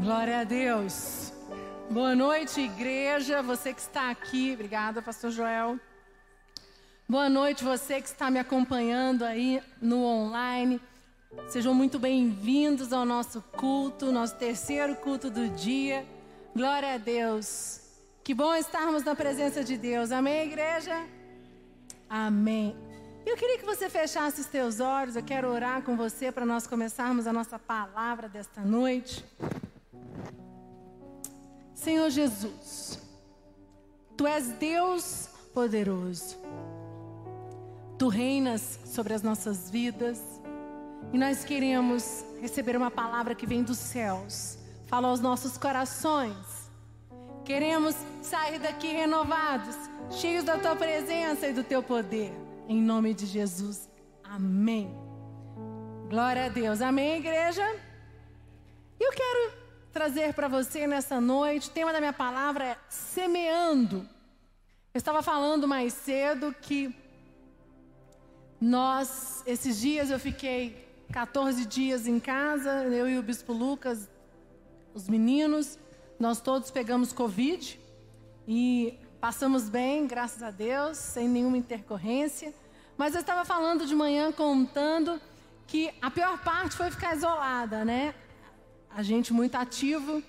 Glória a Deus. Boa noite, igreja. Você que está aqui, obrigada, Pastor Joel. Boa noite, você que está me acompanhando aí no online. Sejam muito bem-vindos ao nosso culto, nosso terceiro culto do dia. Glória a Deus. Que bom estarmos na presença de Deus. Amém, igreja? Amém. Eu queria que você fechasse os teus olhos. Eu quero orar com você para nós começarmos a nossa palavra desta noite. Senhor Jesus, Tu és Deus poderoso. Tu reinas sobre as nossas vidas. E nós queremos receber uma palavra que vem dos céus. Fala aos nossos corações. Queremos sair daqui renovados, cheios da tua presença e do teu poder. Em nome de Jesus. Amém. Glória a Deus. Amém, igreja? Trazer para você nessa noite, o tema da minha palavra é semeando. Eu estava falando mais cedo que nós, esses dias eu fiquei 14 dias em casa, eu e o Bispo Lucas, os meninos, nós todos pegamos Covid e passamos bem, graças a Deus, sem nenhuma intercorrência. Mas eu estava falando de manhã, contando que a pior parte foi ficar isolada, né? A gente muito ativo,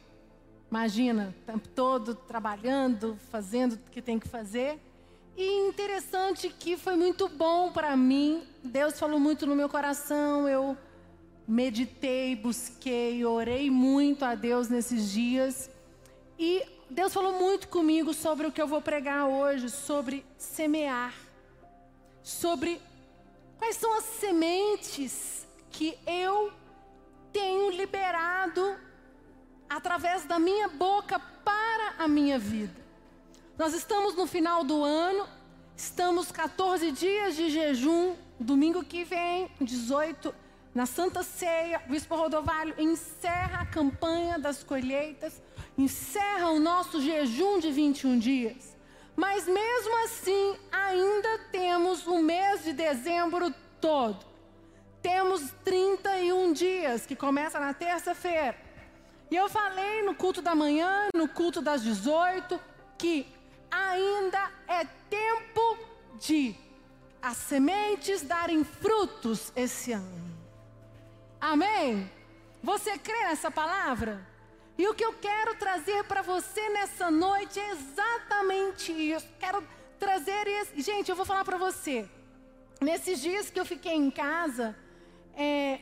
imagina, o tempo todo trabalhando, fazendo o que tem que fazer. E interessante que foi muito bom para mim. Deus falou muito no meu coração. Eu meditei, busquei, orei muito a Deus nesses dias. E Deus falou muito comigo sobre o que eu vou pregar hoje, sobre semear. Sobre quais são as sementes que eu tenho liberado através da minha boca para a minha vida. Nós estamos no final do ano, estamos 14 dias de jejum, domingo que vem, 18, na Santa Ceia, o Bispo Rodovalho encerra a campanha das colheitas, encerra o nosso jejum de 21 dias. Mas mesmo assim, ainda temos o mês de dezembro todo. Temos 31 dias, que começa na terça-feira. E eu falei no culto da manhã, no culto das 18, que ainda é tempo de as sementes darem frutos esse ano. Amém? Você crê nessa palavra? E o que eu quero trazer para você nessa noite é exatamente isso. Quero trazer isso. Gente, eu vou falar para você. Nesses dias que eu fiquei em casa, é,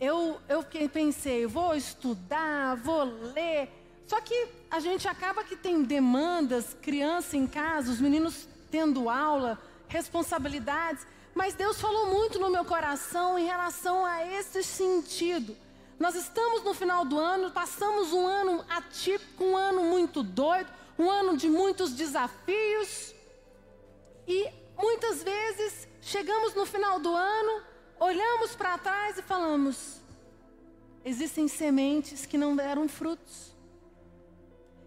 eu, eu pensei, vou estudar, vou ler. Só que a gente acaba que tem demandas, criança em casa, os meninos tendo aula, responsabilidades. Mas Deus falou muito no meu coração em relação a esse sentido. Nós estamos no final do ano, passamos um ano atípico, um ano muito doido, um ano de muitos desafios. E muitas vezes chegamos no final do ano, olhamos para trás e falamos: existem sementes que não deram frutos.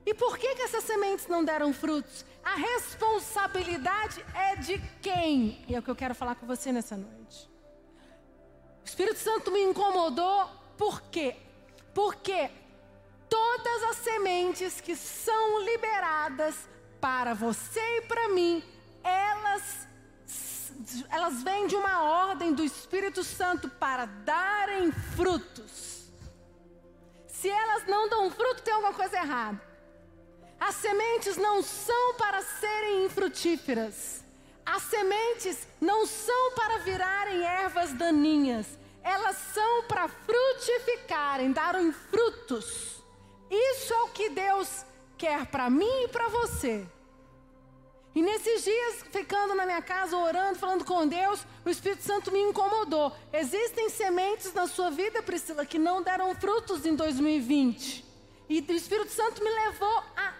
E por que, que essas sementes não deram frutos? A responsabilidade é de quem? E é o que eu quero falar com você nessa noite. O Espírito Santo me incomodou, por quê? Porque todas as sementes que são liberadas para você e para mim, elas elas vêm de uma ordem do Espírito Santo para darem frutos. Se elas não dão fruto, tem alguma coisa errada. As sementes não são para serem infrutíferas. As sementes não são para virarem ervas daninhas. Elas são para frutificarem, darem frutos. Isso é o que Deus quer para mim e para você. E nesses dias, ficando na minha casa, orando, falando com Deus, o Espírito Santo me incomodou. Existem sementes na sua vida, Priscila, que não deram frutos em 2020. E o Espírito Santo me levou a,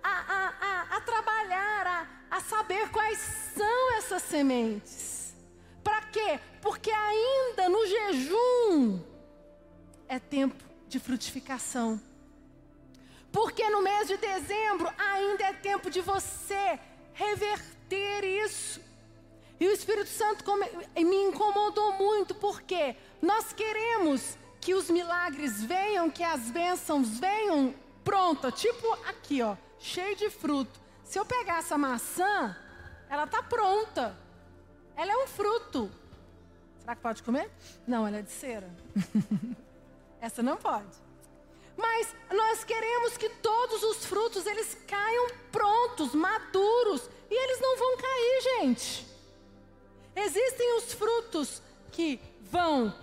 a, a, a, trabalhar, a saber quais são essas sementes. Para quê? Porque ainda no jejum é tempo de frutificação. Porque no mês de dezembro ainda é tempo de você reverter isso. E o Espírito Santo me incomodou muito, porque nós queremos que os milagres venham, que as bênçãos venham pronta, tipo aqui, ó, cheio de fruto. Se eu pegar essa maçã, ela tá pronta. Ela é um fruto. Será que pode comer? Não, ela é de cera. essa não pode. Mas nós queremos que todos os frutos eles caiam prontos, maduros, e eles não vão cair, gente. Existem os frutos que vão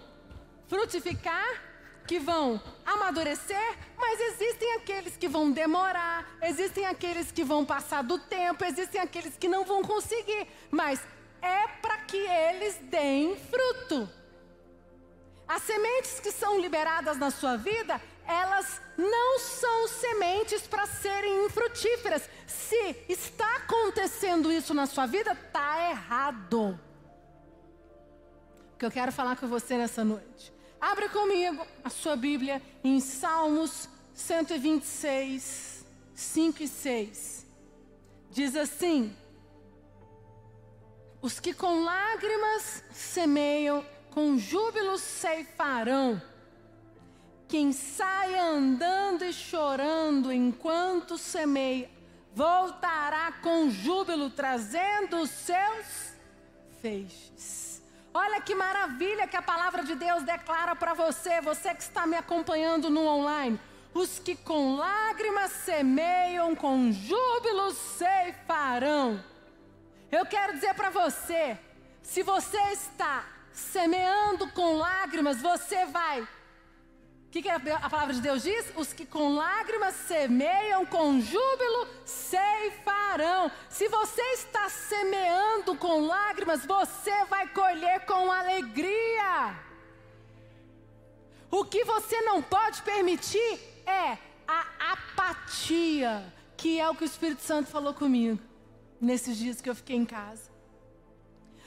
frutificar, que vão amadurecer, mas existem aqueles que vão demorar, existem aqueles que vão passar do tempo, existem aqueles que não vão conseguir, mas é para que eles deem fruto. As sementes que são liberadas na sua vida, elas não são sementes para serem infrutíferas. Se está acontecendo isso na sua vida, está errado. O que eu quero falar com você nessa noite. Abra comigo a sua Bíblia em Salmos 126, 5 e 6. Diz assim: Os que com lágrimas semeiam, com júbilo ceifarão. Quem sai andando e chorando enquanto semeia, voltará com júbilo, trazendo os seus feixes. Olha que maravilha que a palavra de Deus declara para você, você que está me acompanhando no online. Os que com lágrimas semeiam, com júbilo ceifarão. Eu quero dizer para você, se você está semeando com lágrimas, você vai. O que, que a palavra de Deus diz? Os que com lágrimas semeiam, com júbilo ceifarão. Se você está semeando com lágrimas, você vai colher com alegria. O que você não pode permitir é a apatia, que é o que o Espírito Santo falou comigo nesses dias que eu fiquei em casa.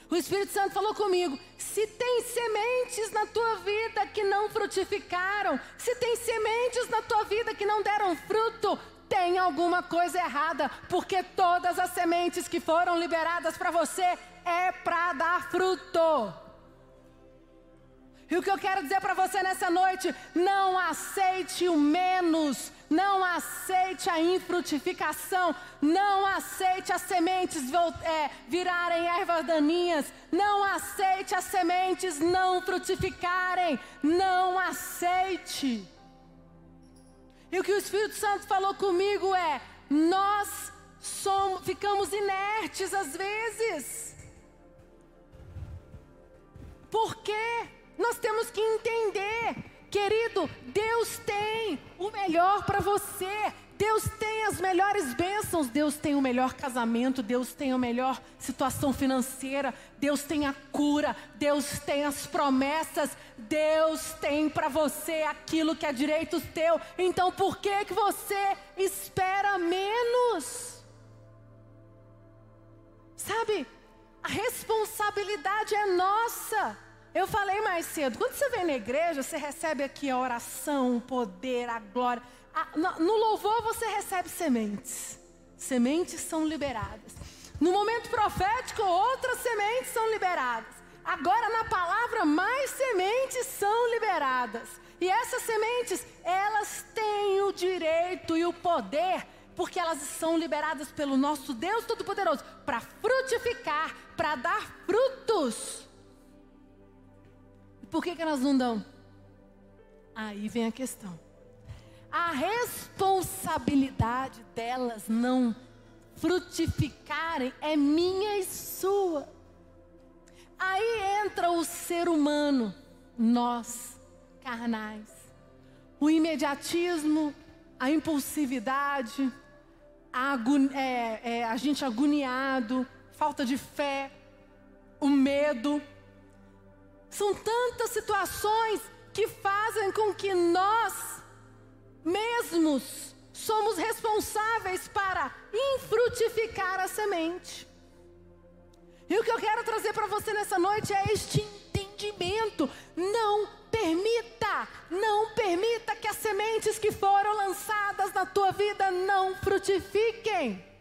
O Espírito Santo falou comigo: se tem sementes na tua vida que não frutificaram, se tem sementes na tua vida que não deram fruto, tem alguma coisa errada, porque todas as sementes que foram liberadas para você é para dar fruto. E o que eu quero dizer para você nessa noite, não aceite o menos, não aceite a infrutificação, não aceite as sementes é, virarem ervas daninhas, não aceite as sementes não frutificarem, não aceite. E o que o Espírito Santo falou comigo é: nós somos, ficamos inertes às vezes. Por quê? Nós temos que entender, querido, Deus tem o melhor para você. Deus tem as melhores bênçãos, Deus tem o melhor casamento, Deus tem a melhor situação financeira, Deus tem a cura, Deus tem as promessas, Deus tem para você aquilo que é direito teu. Então por que que você espera menos? Sabe? A responsabilidade é nossa. Eu falei mais cedo, quando você vem na igreja, você recebe aqui a oração, o poder, a glória. no louvor você recebe sementes. Sementes são liberadas. No momento profético, outras sementes são liberadas. Agora, na palavra, mais sementes são liberadas. E essas sementes, elas têm o direito e o poder, porque elas são liberadas pelo nosso Deus Todo-Poderoso, para frutificar, para dar frutos. Por que, que elas não dão? Aí vem a questão. A responsabilidade delas não frutificarem é minha e sua. Aí entra o ser humano, nós, carnais. O imediatismo, a impulsividade, a, é, é, a gente agoniado, falta de fé, o medo. São tantas situações que fazem com que nós mesmos somos responsáveis para infrutificar a semente. E o que eu quero trazer para você nessa noite é este entendimento. Não permita, não permita que as sementes que foram lançadas na tua vida não frutifiquem.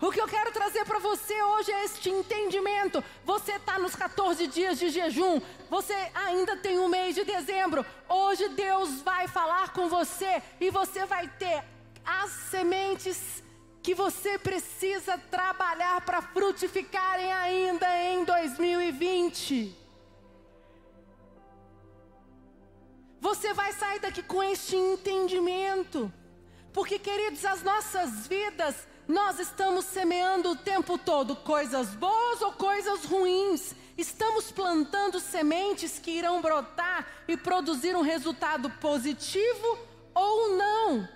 O que eu quero trazer para você hoje é este entendimento. Você está nos 14 dias de jejum, você ainda tem um mês de dezembro. Hoje Deus vai falar com você e você vai ter as sementes que você precisa trabalhar para frutificarem ainda em 2020. Você vai sair daqui com este entendimento. Porque, queridos, as nossas vidas, nós estamos semeando o tempo todo coisas boas ou coisas ruins. Estamos plantando sementes que irão brotar e produzir um resultado positivo ou não.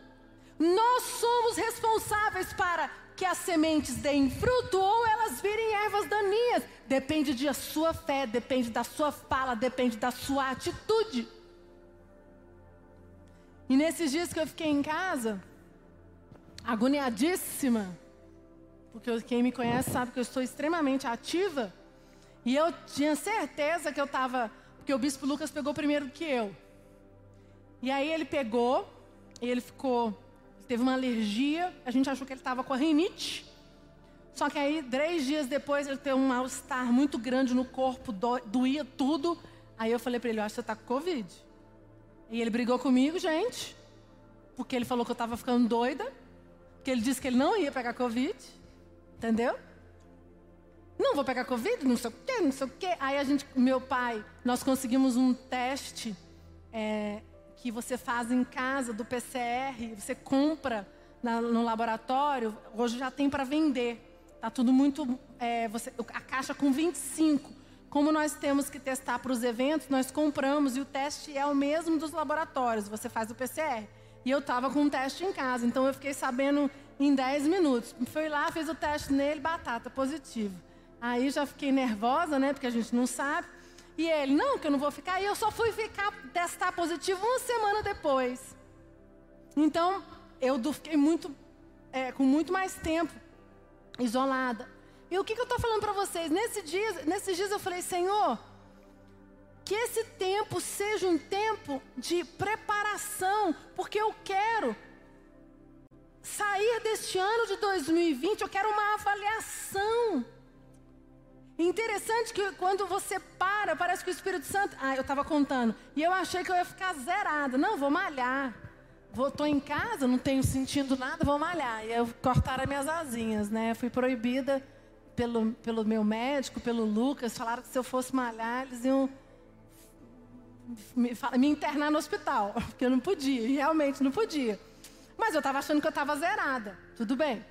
Nós somos responsáveis para que as sementes deem fruto ou elas virem ervas daninhas. Depende da sua fé, depende da sua fala, depende da sua atitude. E nesses dias que eu fiquei em casa, agoniadíssima, porque quem me conhece sabe que eu estou extremamente ativa, e eu tinha certeza que eu estava, porque o bispo Lucas pegou primeiro que eu. E aí ele pegou, e ele ficou, teve uma alergia, a gente achou que ele estava com a rinite. Só que aí, três dias depois, ele teve um mal-estar muito grande no corpo, do, doía tudo. Aí eu falei para ele, eu acho que você está com Covid. E ele brigou comigo, gente, porque ele falou que eu estava ficando doida, que ele disse que ele não ia pegar Covid, entendeu? Não vou pegar Covid, não sei o quê, não sei o quê. Aí a gente, meu pai, nós conseguimos um teste é, que você faz em casa do PCR, você compra na, no laboratório, hoje já tem para vender. Tá tudo muito, é, você, a caixa com 25. Como nós temos que testar para os eventos, nós compramos e o teste é o mesmo dos laboratórios. Você faz o PCR. E eu estava com um teste em casa, então eu fiquei sabendo em 10 minutos. Fui lá, fiz o teste nele, batata, positivo. Aí já fiquei nervosa, né? Porque a gente não sabe. E ele, não, que eu não vou ficar. E eu só fui ficar, testar positivo uma semana depois. Então, eu fiquei muito, é, com muito mais tempo isolada. E o que, que eu estou falando para vocês? Nesse dia, nesses dias eu falei, Senhor, que esse tempo seja um tempo de preparação, porque eu quero sair deste ano de 2020, eu quero uma avaliação. Interessante que quando você para, parece que o Espírito Santo. Ah, eu estava contando. E eu achei que eu ia ficar zerada. Não, vou malhar. Tô em casa, não tenho sentindo nada, vou malhar. E eu cortaram as minhas asinhas, né? Fui proibida pelo, pelo meu médico, pelo Lucas, falaram que se eu fosse malhar, eles iam me, me internar no hospital, porque eu não podia, realmente não podia. Mas eu estava achando que eu estava zerada, tudo bem.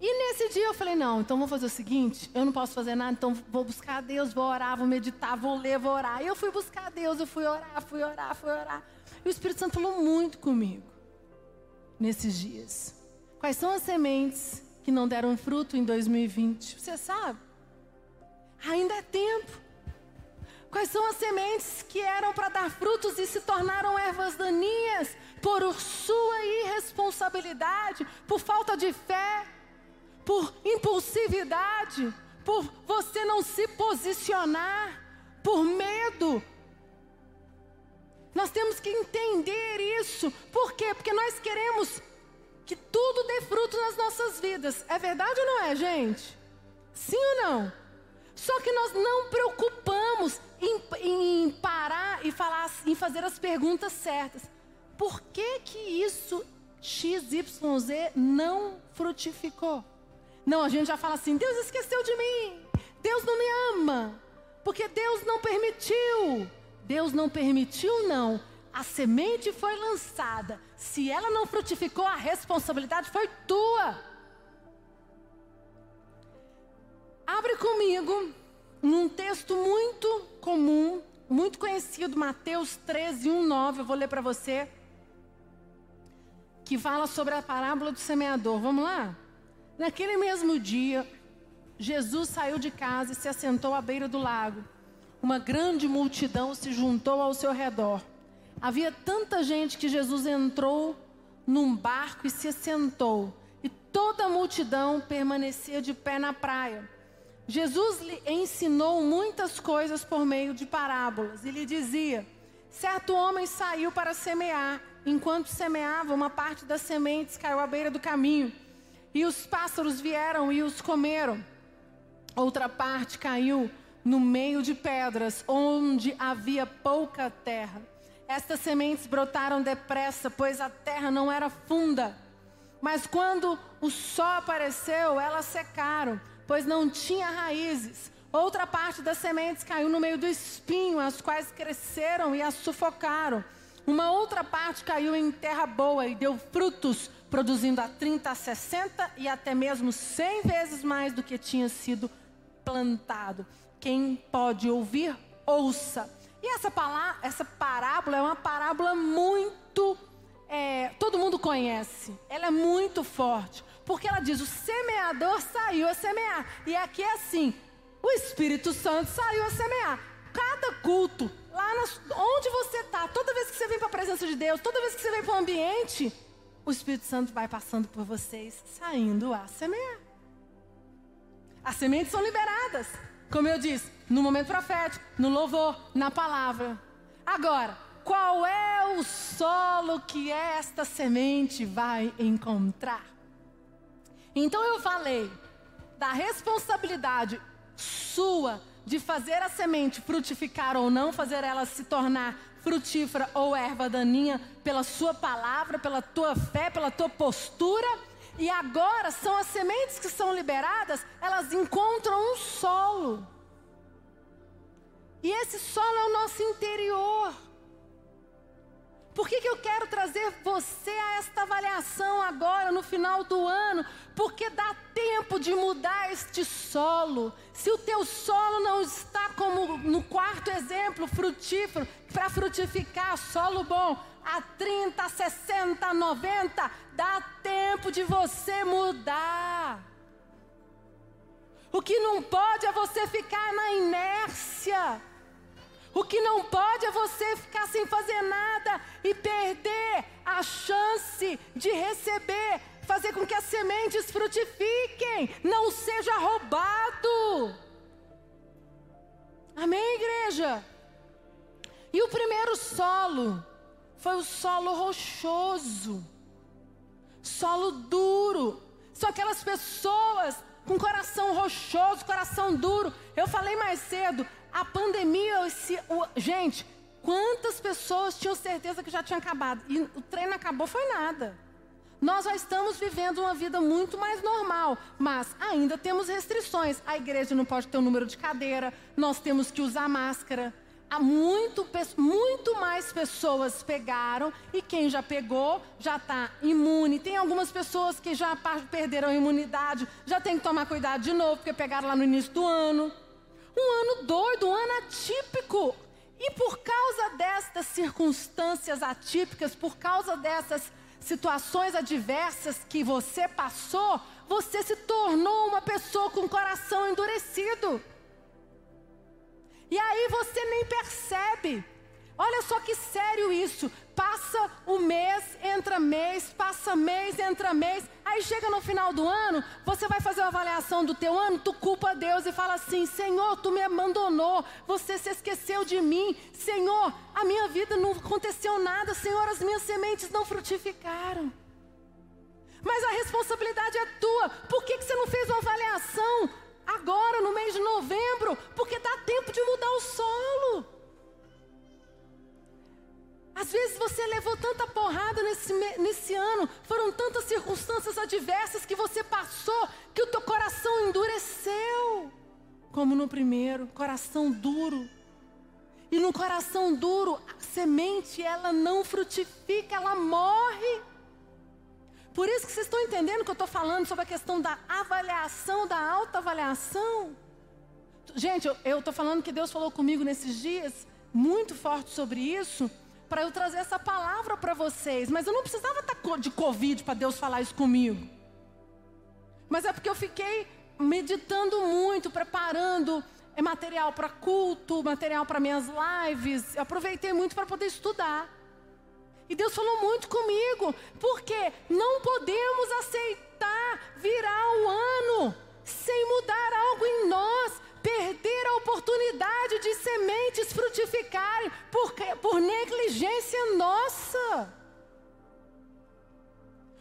E nesse dia eu falei: não, então vou fazer o seguinte: eu não posso fazer nada, então vou buscar a Deus, vou orar, vou meditar, vou ler, vou orar. E eu fui buscar a Deus, eu fui orar, fui orar, fui orar. E o Espírito Santo falou muito comigo nesses dias. Quais são as sementes que não deram fruto em 2020. Você sabe? Ainda é tempo. Quais são as sementes que eram para dar frutos e se tornaram ervas daninhas por sua irresponsabilidade, por falta de fé, por impulsividade, por você não se posicionar, por medo? Nós temos que entender isso. Por quê? Porque nós queremos que tudo dê fruto nas nossas vidas. É verdade ou não é, gente? Sim ou não? Só que nós não preocupamos em, em parar e falar, em fazer as perguntas certas. Por que que isso XYZ não frutificou? Não, a gente já fala assim: Deus esqueceu de mim. Deus não me ama. Porque Deus não permitiu. Deus não permitiu, não. A semente foi lançada. Se ela não frutificou, a responsabilidade foi tua. Abre comigo num texto muito comum, muito conhecido, Mateus 13, 1, 9. Eu vou ler para você. Que fala sobre a parábola do semeador. Vamos lá? Naquele mesmo dia, Jesus saiu de casa e se assentou à beira do lago. Uma grande multidão se juntou ao seu redor. Havia tanta gente que Jesus entrou num barco e se assentou, e toda a multidão permanecia de pé na praia. Jesus lhe ensinou muitas coisas por meio de parábolas e lhe dizia: Certo homem saiu para semear. Enquanto semeava, uma parte das sementes caiu à beira do caminho. e os pássaros vieram e os comeram. Outra parte caiu no meio de pedras, onde havia pouca terra. Estas sementes brotaram depressa, pois a terra não era funda. Mas quando o sol apareceu, elas secaram, pois não tinha raízes. Outra parte das sementes caiu no meio do espinho, as quais cresceram e as sufocaram. Uma outra parte caiu em terra boa e deu frutos, produzindo a 30, a 60 e até mesmo 100 vezes mais do que tinha sido plantado. Quem pode ouvir, ouça. E essa, essa parábola é uma parábola muito. É, todo mundo conhece. Ela é muito forte. Porque ela diz: o semeador saiu a semear. E aqui é assim: o Espírito Santo saiu a semear. Cada culto, lá nas, onde você está, toda vez que você vem para a presença de Deus, toda vez que você vem para o ambiente, o Espírito Santo vai passando por vocês, saindo a semear. As sementes são liberadas, como eu disse, no momento profético, no louvor, na palavra. Agora, qual é o solo que esta semente vai encontrar? Então eu falei da responsabilidade sua de fazer a semente frutificar ou não, fazer ela se tornar frutífera ou erva daninha pela sua palavra, pela tua fé, pela tua postura. E agora são as sementes que são liberadas, elas encontram um solo. E esse solo é o nosso interior. Por que, que eu quero trazer você a esta avaliação agora, no final do ano? Porque dá tempo de mudar este solo. Se o teu solo não está como no quarto exemplo, frutífero, para frutificar, solo bom, a 30, 60, 90, dá tempo de você mudar. O que não pode é você ficar na inércia. O que não pode é você ficar sem fazer nada e perder a chance de receber, fazer com que as sementes frutifiquem, não seja roubado. Amém, igreja? E o primeiro solo foi o solo rochoso, solo duro. São aquelas pessoas com coração rochoso, coração duro. Eu falei mais cedo, a pandemia, esse, o, gente, quantas pessoas tinham certeza que já tinha acabado? E o treino acabou, foi nada. Nós já estamos vivendo uma vida muito mais normal, mas ainda temos restrições. A igreja não pode ter o um número de cadeira, nós temos que usar máscara. Há muito, muito mais pessoas pegaram e quem já pegou já está imune. Tem algumas pessoas que já perderam a imunidade, já tem que tomar cuidado de novo, porque pegaram lá no início do ano. Um ano doido, um ano atípico. E por causa destas circunstâncias atípicas, por causa dessas situações adversas que você passou, você se tornou uma pessoa com o coração endurecido. E aí você nem percebe. Olha só que sério isso. Passa o mês, entra mês, passa mês, entra mês. Aí chega no final do ano, você vai fazer uma avaliação do teu ano, tu culpa Deus e fala assim: Senhor, tu me abandonou, você se esqueceu de mim. Senhor, a minha vida não aconteceu nada. Senhor, as minhas sementes não frutificaram. Mas a responsabilidade é tua. Por que, que você não fez uma avaliação agora, no mês de novembro? Porque dá tempo de mudar o solo. Às vezes você levou tanta porrada nesse, nesse ano, foram tantas circunstâncias adversas que você passou, que o teu coração endureceu. Como no primeiro, coração duro. E no coração duro, a semente ela não frutifica, ela morre. Por isso que vocês estão entendendo que eu estou falando sobre a questão da avaliação, da autoavaliação. Gente, eu estou falando que Deus falou comigo nesses dias, muito forte sobre isso para eu trazer essa palavra para vocês. Mas eu não precisava estar tá de Covid para Deus falar isso comigo. Mas é porque eu fiquei meditando muito, preparando é material para culto, material para minhas lives. Eu aproveitei muito para poder estudar. E Deus falou muito comigo, porque não podemos aceitar virar o ano sem mudar algo em nós perder a oportunidade de sementes frutificarem por, por negligência nossa.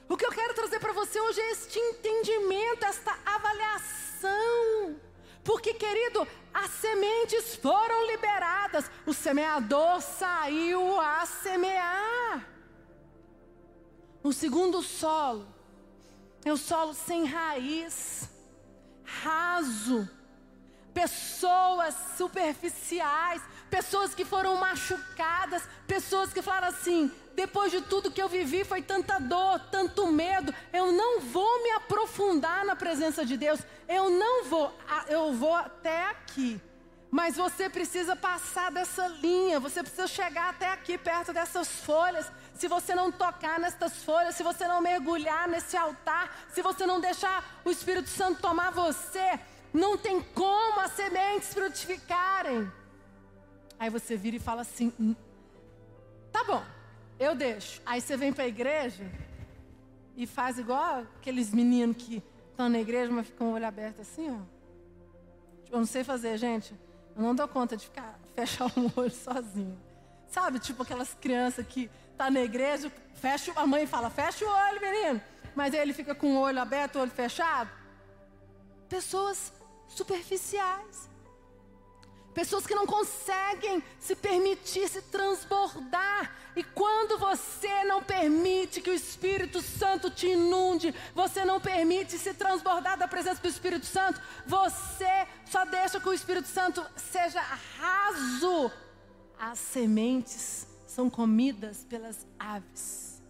O que eu quero trazer para você hoje este entendimento, esta avaliação. Porque, querido, as sementes foram liberadas, o semeador saiu a semear. O segundo solo é o solo sem raiz, raso. Pessoas superficiais, pessoas que foram machucadas, pessoas que falaram assim: depois de tudo que eu vivi, foi tanta dor, tanto medo, eu não vou me aprofundar na presença de Deus, eu não vou, eu vou até aqui. Mas você precisa passar dessa linha, você precisa chegar até aqui, perto dessas folhas. Se você não tocar nestas folhas, se você não mergulhar nesse altar, se você não deixar o Espírito Santo tomar você, não tem como as sementes frutificarem. Aí você vira e fala assim: hum, tá bom, eu deixo. Aí você vem para a igreja e faz igual aqueles meninos que estão na igreja, mas ficam o olho aberto assim, ó. Eu não sei fazer, gente. Eu não dou conta de ficar fechar um olho sozinho. Sabe, tipo aquelas crianças que tá na igreja, fecha, a mãe fala, fecha o olho, menino. Mas aí ele fica com o olho aberto, o olho fechado. Pessoas superficiais. Pessoas que não conseguem se permitir se transbordar. E quando você não permite que o Espírito Santo te inunde, você não permite se transbordar da presença do Espírito Santo, você só deixa que o Espírito Santo seja raso. As sementes são comidas pelas aves.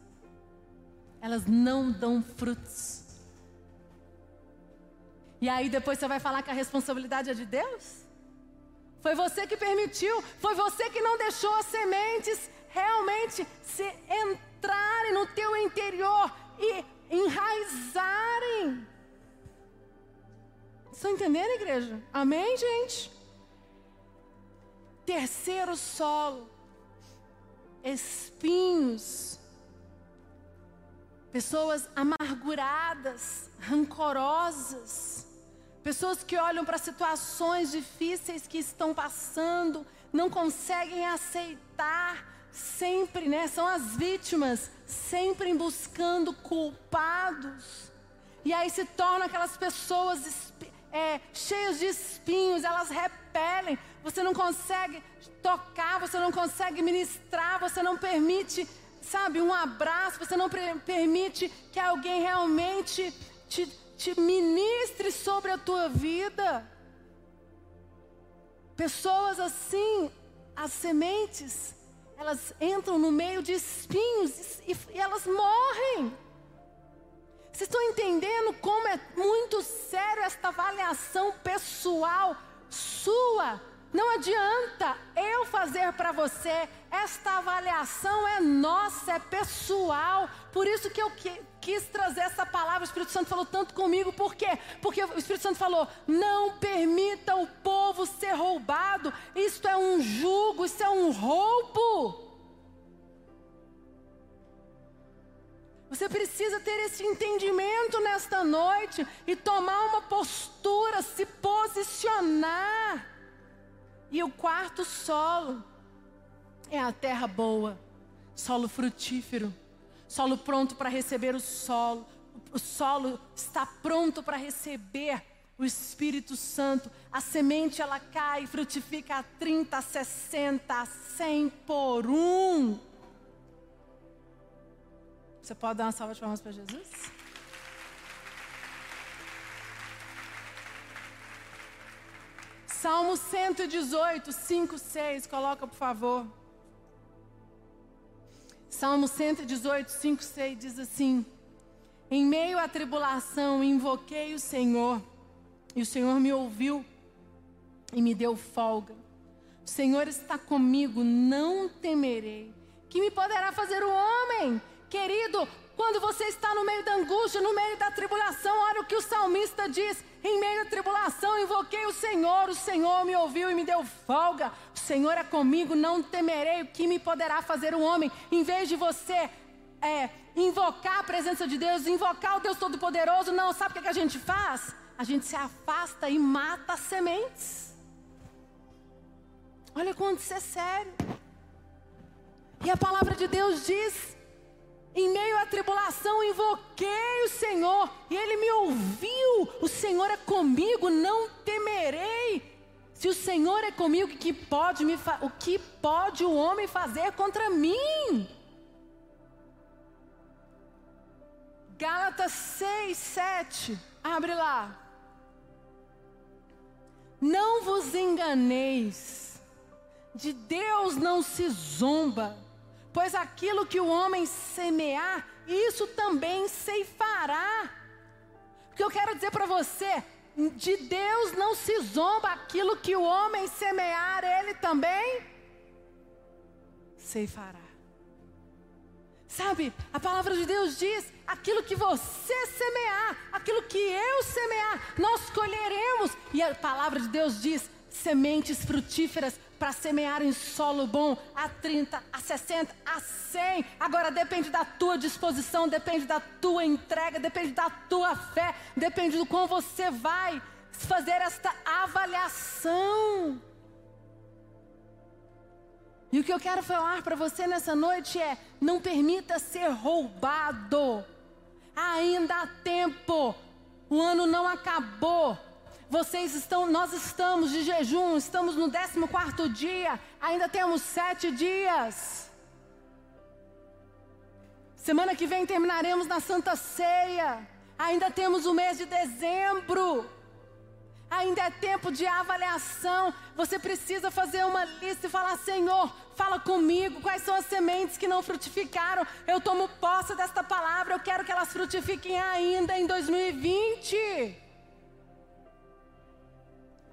Elas não dão frutos. E aí depois você vai falar que a responsabilidade é de Deus? Foi você que permitiu, foi você que não deixou as sementes realmente se entrarem no teu interior e enraizarem. Estão entendendo, igreja? Amém, gente? Terceiro solo, espinhos, pessoas amarguradas, rancorosas Pessoas que olham para situações difíceis que estão passando, não conseguem aceitar, sempre, né? São as vítimas, sempre buscando culpados. E aí se tornam aquelas pessoas é, cheias de espinhos, elas repelem. Você não consegue tocar, você não consegue ministrar, você não permite, sabe, um abraço, você não permite que alguém realmente te te ministre sobre a tua vida. Pessoas assim, as sementes, elas entram no meio de espinhos e, e elas morrem. Vocês estão entendendo como é muito sério esta avaliação pessoal sua? Não adianta eu fazer para você, esta avaliação é nossa, é pessoal. Por isso que eu quis trazer essa palavra, o Espírito Santo falou tanto comigo, por quê? Porque o Espírito Santo falou: não permita o povo ser roubado, isto é um jugo, isso é um roubo. Você precisa ter esse entendimento nesta noite e tomar uma postura, se posicionar. E o quarto solo é a terra boa, solo frutífero, solo pronto para receber o solo. O solo está pronto para receber o Espírito Santo. A semente ela cai, frutifica a 30, 60, 100 por um. Você pode dar uma salva de palmas para Jesus? Salmo 118, 5, 6, coloca por favor. Salmo 118, 5, 6 diz assim: Em meio à tribulação invoquei o Senhor, e o Senhor me ouviu e me deu folga. O Senhor está comigo, não temerei. Que me poderá fazer o homem? Querido, quando você está no meio da angústia, no meio da tribulação, olha o que o salmista diz: em meio à tribulação, invoquei o Senhor, o Senhor me ouviu e me deu folga. O Senhor é comigo, não temerei o que me poderá fazer o homem. Em vez de você é, invocar a presença de Deus, invocar o Deus Todo-Poderoso, não, sabe o que, que a gente faz? A gente se afasta e mata as sementes. Olha quanto isso é sério. E a palavra de Deus diz Em meio à tribulação, invoquei o Senhor e ele me ouviu. O Senhor é comigo, não temerei. Se o Senhor é comigo, que pode, me o, que pode o homem fazer contra mim? Gálatas 6, 7. Abre lá. Não vos enganeis, de Deus não se zomba, pois aquilo que o homem semear, isso também ceifará. O que eu quero dizer para você, de Deus não se zomba, aquilo que o homem semear, ele também ceifará. Sabe, a palavra de Deus diz: aquilo que você semear, aquilo que eu semear, nós colheremos. E a palavra de Deus diz: sementes frutíferas para semear em solo bom, a 30, a 60, a 100. Agora depende da tua disposição, depende da tua entrega, depende da tua fé, depende do como você vai fazer esta avaliação. E o que eu quero falar para você nessa noite é: não permita ser roubado. Ainda há tempo. O ano não acabou. Vocês estão, nós estamos de jejum, estamos no 14 dia, ainda temos sete dias. Semana que vem terminaremos na Santa Ceia. Ainda temos o mês de dezembro. Ainda é tempo de avaliação. Você precisa fazer uma lista e falar: Senhor, fala comigo. Quais são as sementes que não frutificaram? Eu tomo posse desta palavra. Eu quero que elas frutifiquem ainda em 2020.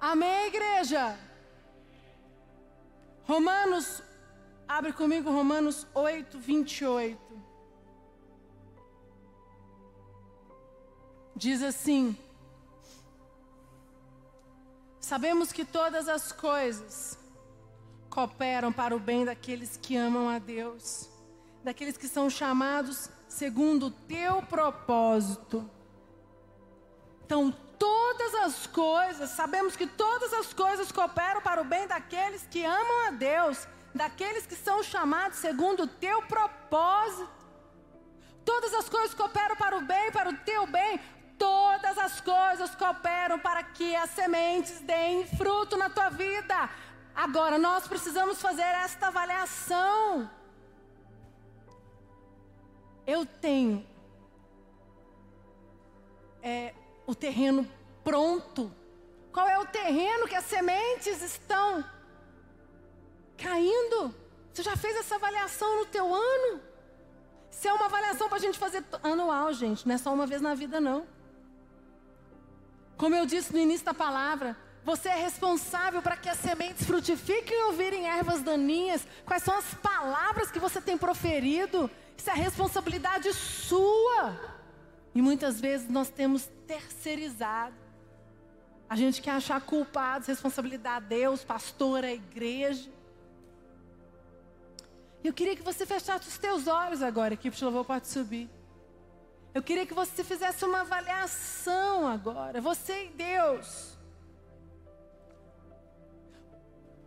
Amém, igreja? Romanos, abre comigo Romanos 8, 28. Diz assim. Sabemos que todas as coisas cooperam para o bem daqueles que amam a Deus, daqueles que são chamados segundo o teu propósito. Então, todas as coisas, sabemos que todas as coisas cooperam para o bem daqueles que amam a Deus, daqueles que são chamados segundo o teu propósito. Todas as coisas cooperam para o bem, para o teu bem, Todas as coisas cooperam para que as sementes deem fruto na tua vida. Agora, nós precisamos fazer esta avaliação. Eu tenho é, o terreno pronto. Qual é o terreno que as sementes estão caindo? Você já fez essa avaliação no teu ano? Se é uma avaliação para a gente fazer anual, gente, não é só uma vez na vida, não. Como eu disse no início da palavra, você é responsável para que as sementes frutifiquem ou virem ervas daninhas. Quais são as palavras que você tem proferido? Isso é responsabilidade sua. E muitas vezes nós temos terceirizado. A gente quer achar culpados, responsabilidade a Deus, pastor, a igreja. Eu queria que você fechasse os teus olhos agora, equipe de louvor pode subir. Eu queria que você fizesse uma avaliação agora, você e Deus.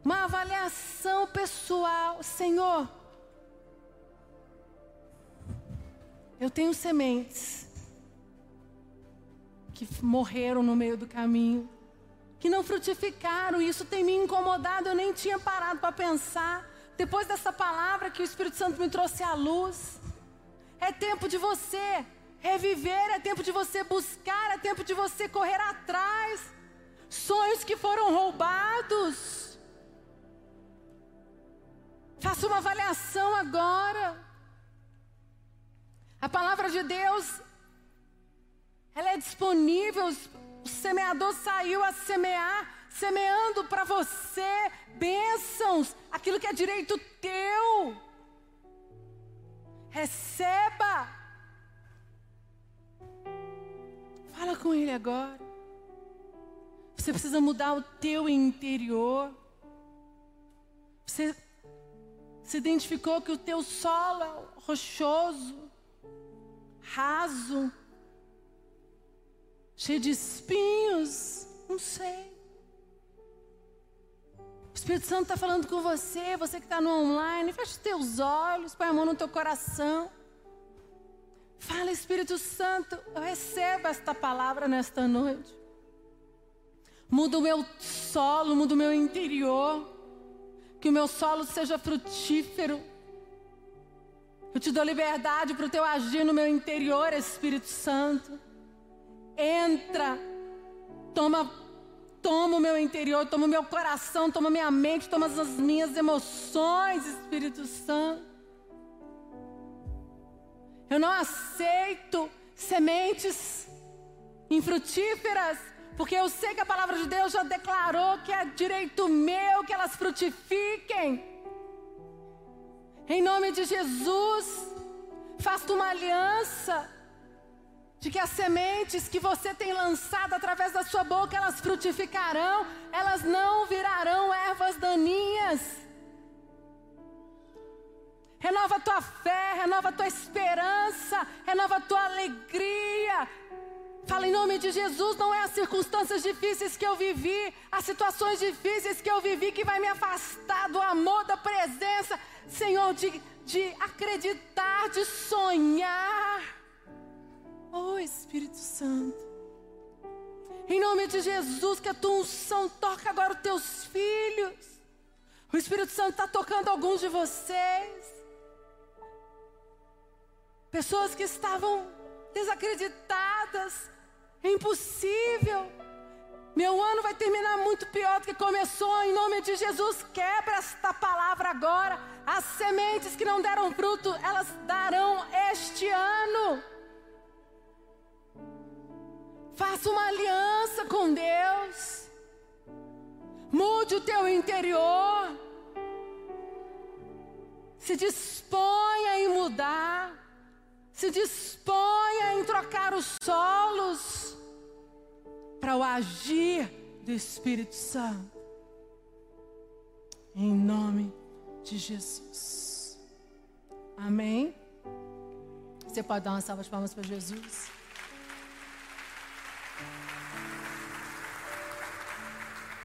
Uma avaliação pessoal. Senhor, eu tenho sementes que morreram no meio do caminho, que não frutificaram, isso tem me incomodado, eu nem tinha parado para pensar. Depois dessa palavra que o Espírito Santo me trouxe à luz, é tempo de você Reviver é tempo de você buscar, é tempo de você correr atrás. Sonhos que foram roubados. Faça uma avaliação agora. A palavra de Deus, ela é disponível. O semeador saiu a semear, semeando para você bênçãos, aquilo que é direito teu. Receba. Fala com Ele agora. Você precisa mudar o teu interior. Você se identificou que o teu solo é rochoso, raso, cheio de espinhos. Não sei. O Espírito Santo está falando com você, você que está no online, fecha teus olhos, põe a mão no teu coração. Fala, Espírito Santo, eu recebo esta palavra nesta noite. Muda o meu solo, muda o meu interior. Que o meu solo seja frutífero. Eu te dou liberdade para o teu agir no meu interior, Espírito Santo. Entra, toma, toma o meu interior, toma o meu coração, toma minha mente, toma as minhas emoções, Espírito Santo. Eu não aceito sementes infrutíferas, porque eu sei que a palavra de Deus já declarou que é direito meu que elas frutifiquem. Em nome de Jesus, faça uma aliança de que as sementes que você tem lançado através da sua boca, elas frutificarão, elas não virarão ervas daninhas. Renova a tua fé, renova a tua esperança, renova a tua alegria. Fala em nome de Jesus, não é as circunstâncias difíceis que eu vivi, as situações difíceis que eu vivi que vai me afastar do amor, da presença, Senhor, de, de acreditar, de sonhar. Oh Espírito Santo. Em nome de Jesus, que a tua unção toca agora os teus filhos. O Espírito Santo está tocando alguns de vocês. Pessoas que estavam desacreditadas, é impossível. Meu ano vai terminar muito pior do que começou. Em nome de Jesus, quebra esta palavra agora. As sementes que não deram fruto, elas darão este ano. Faça uma aliança com Deus. Mude o teu interior. Se disponha em mudar se disponha em trocar os solos para o agir do Espírito Santo. Em nome de Jesus. Amém. Você pode dar uma salva de palmas para Jesus?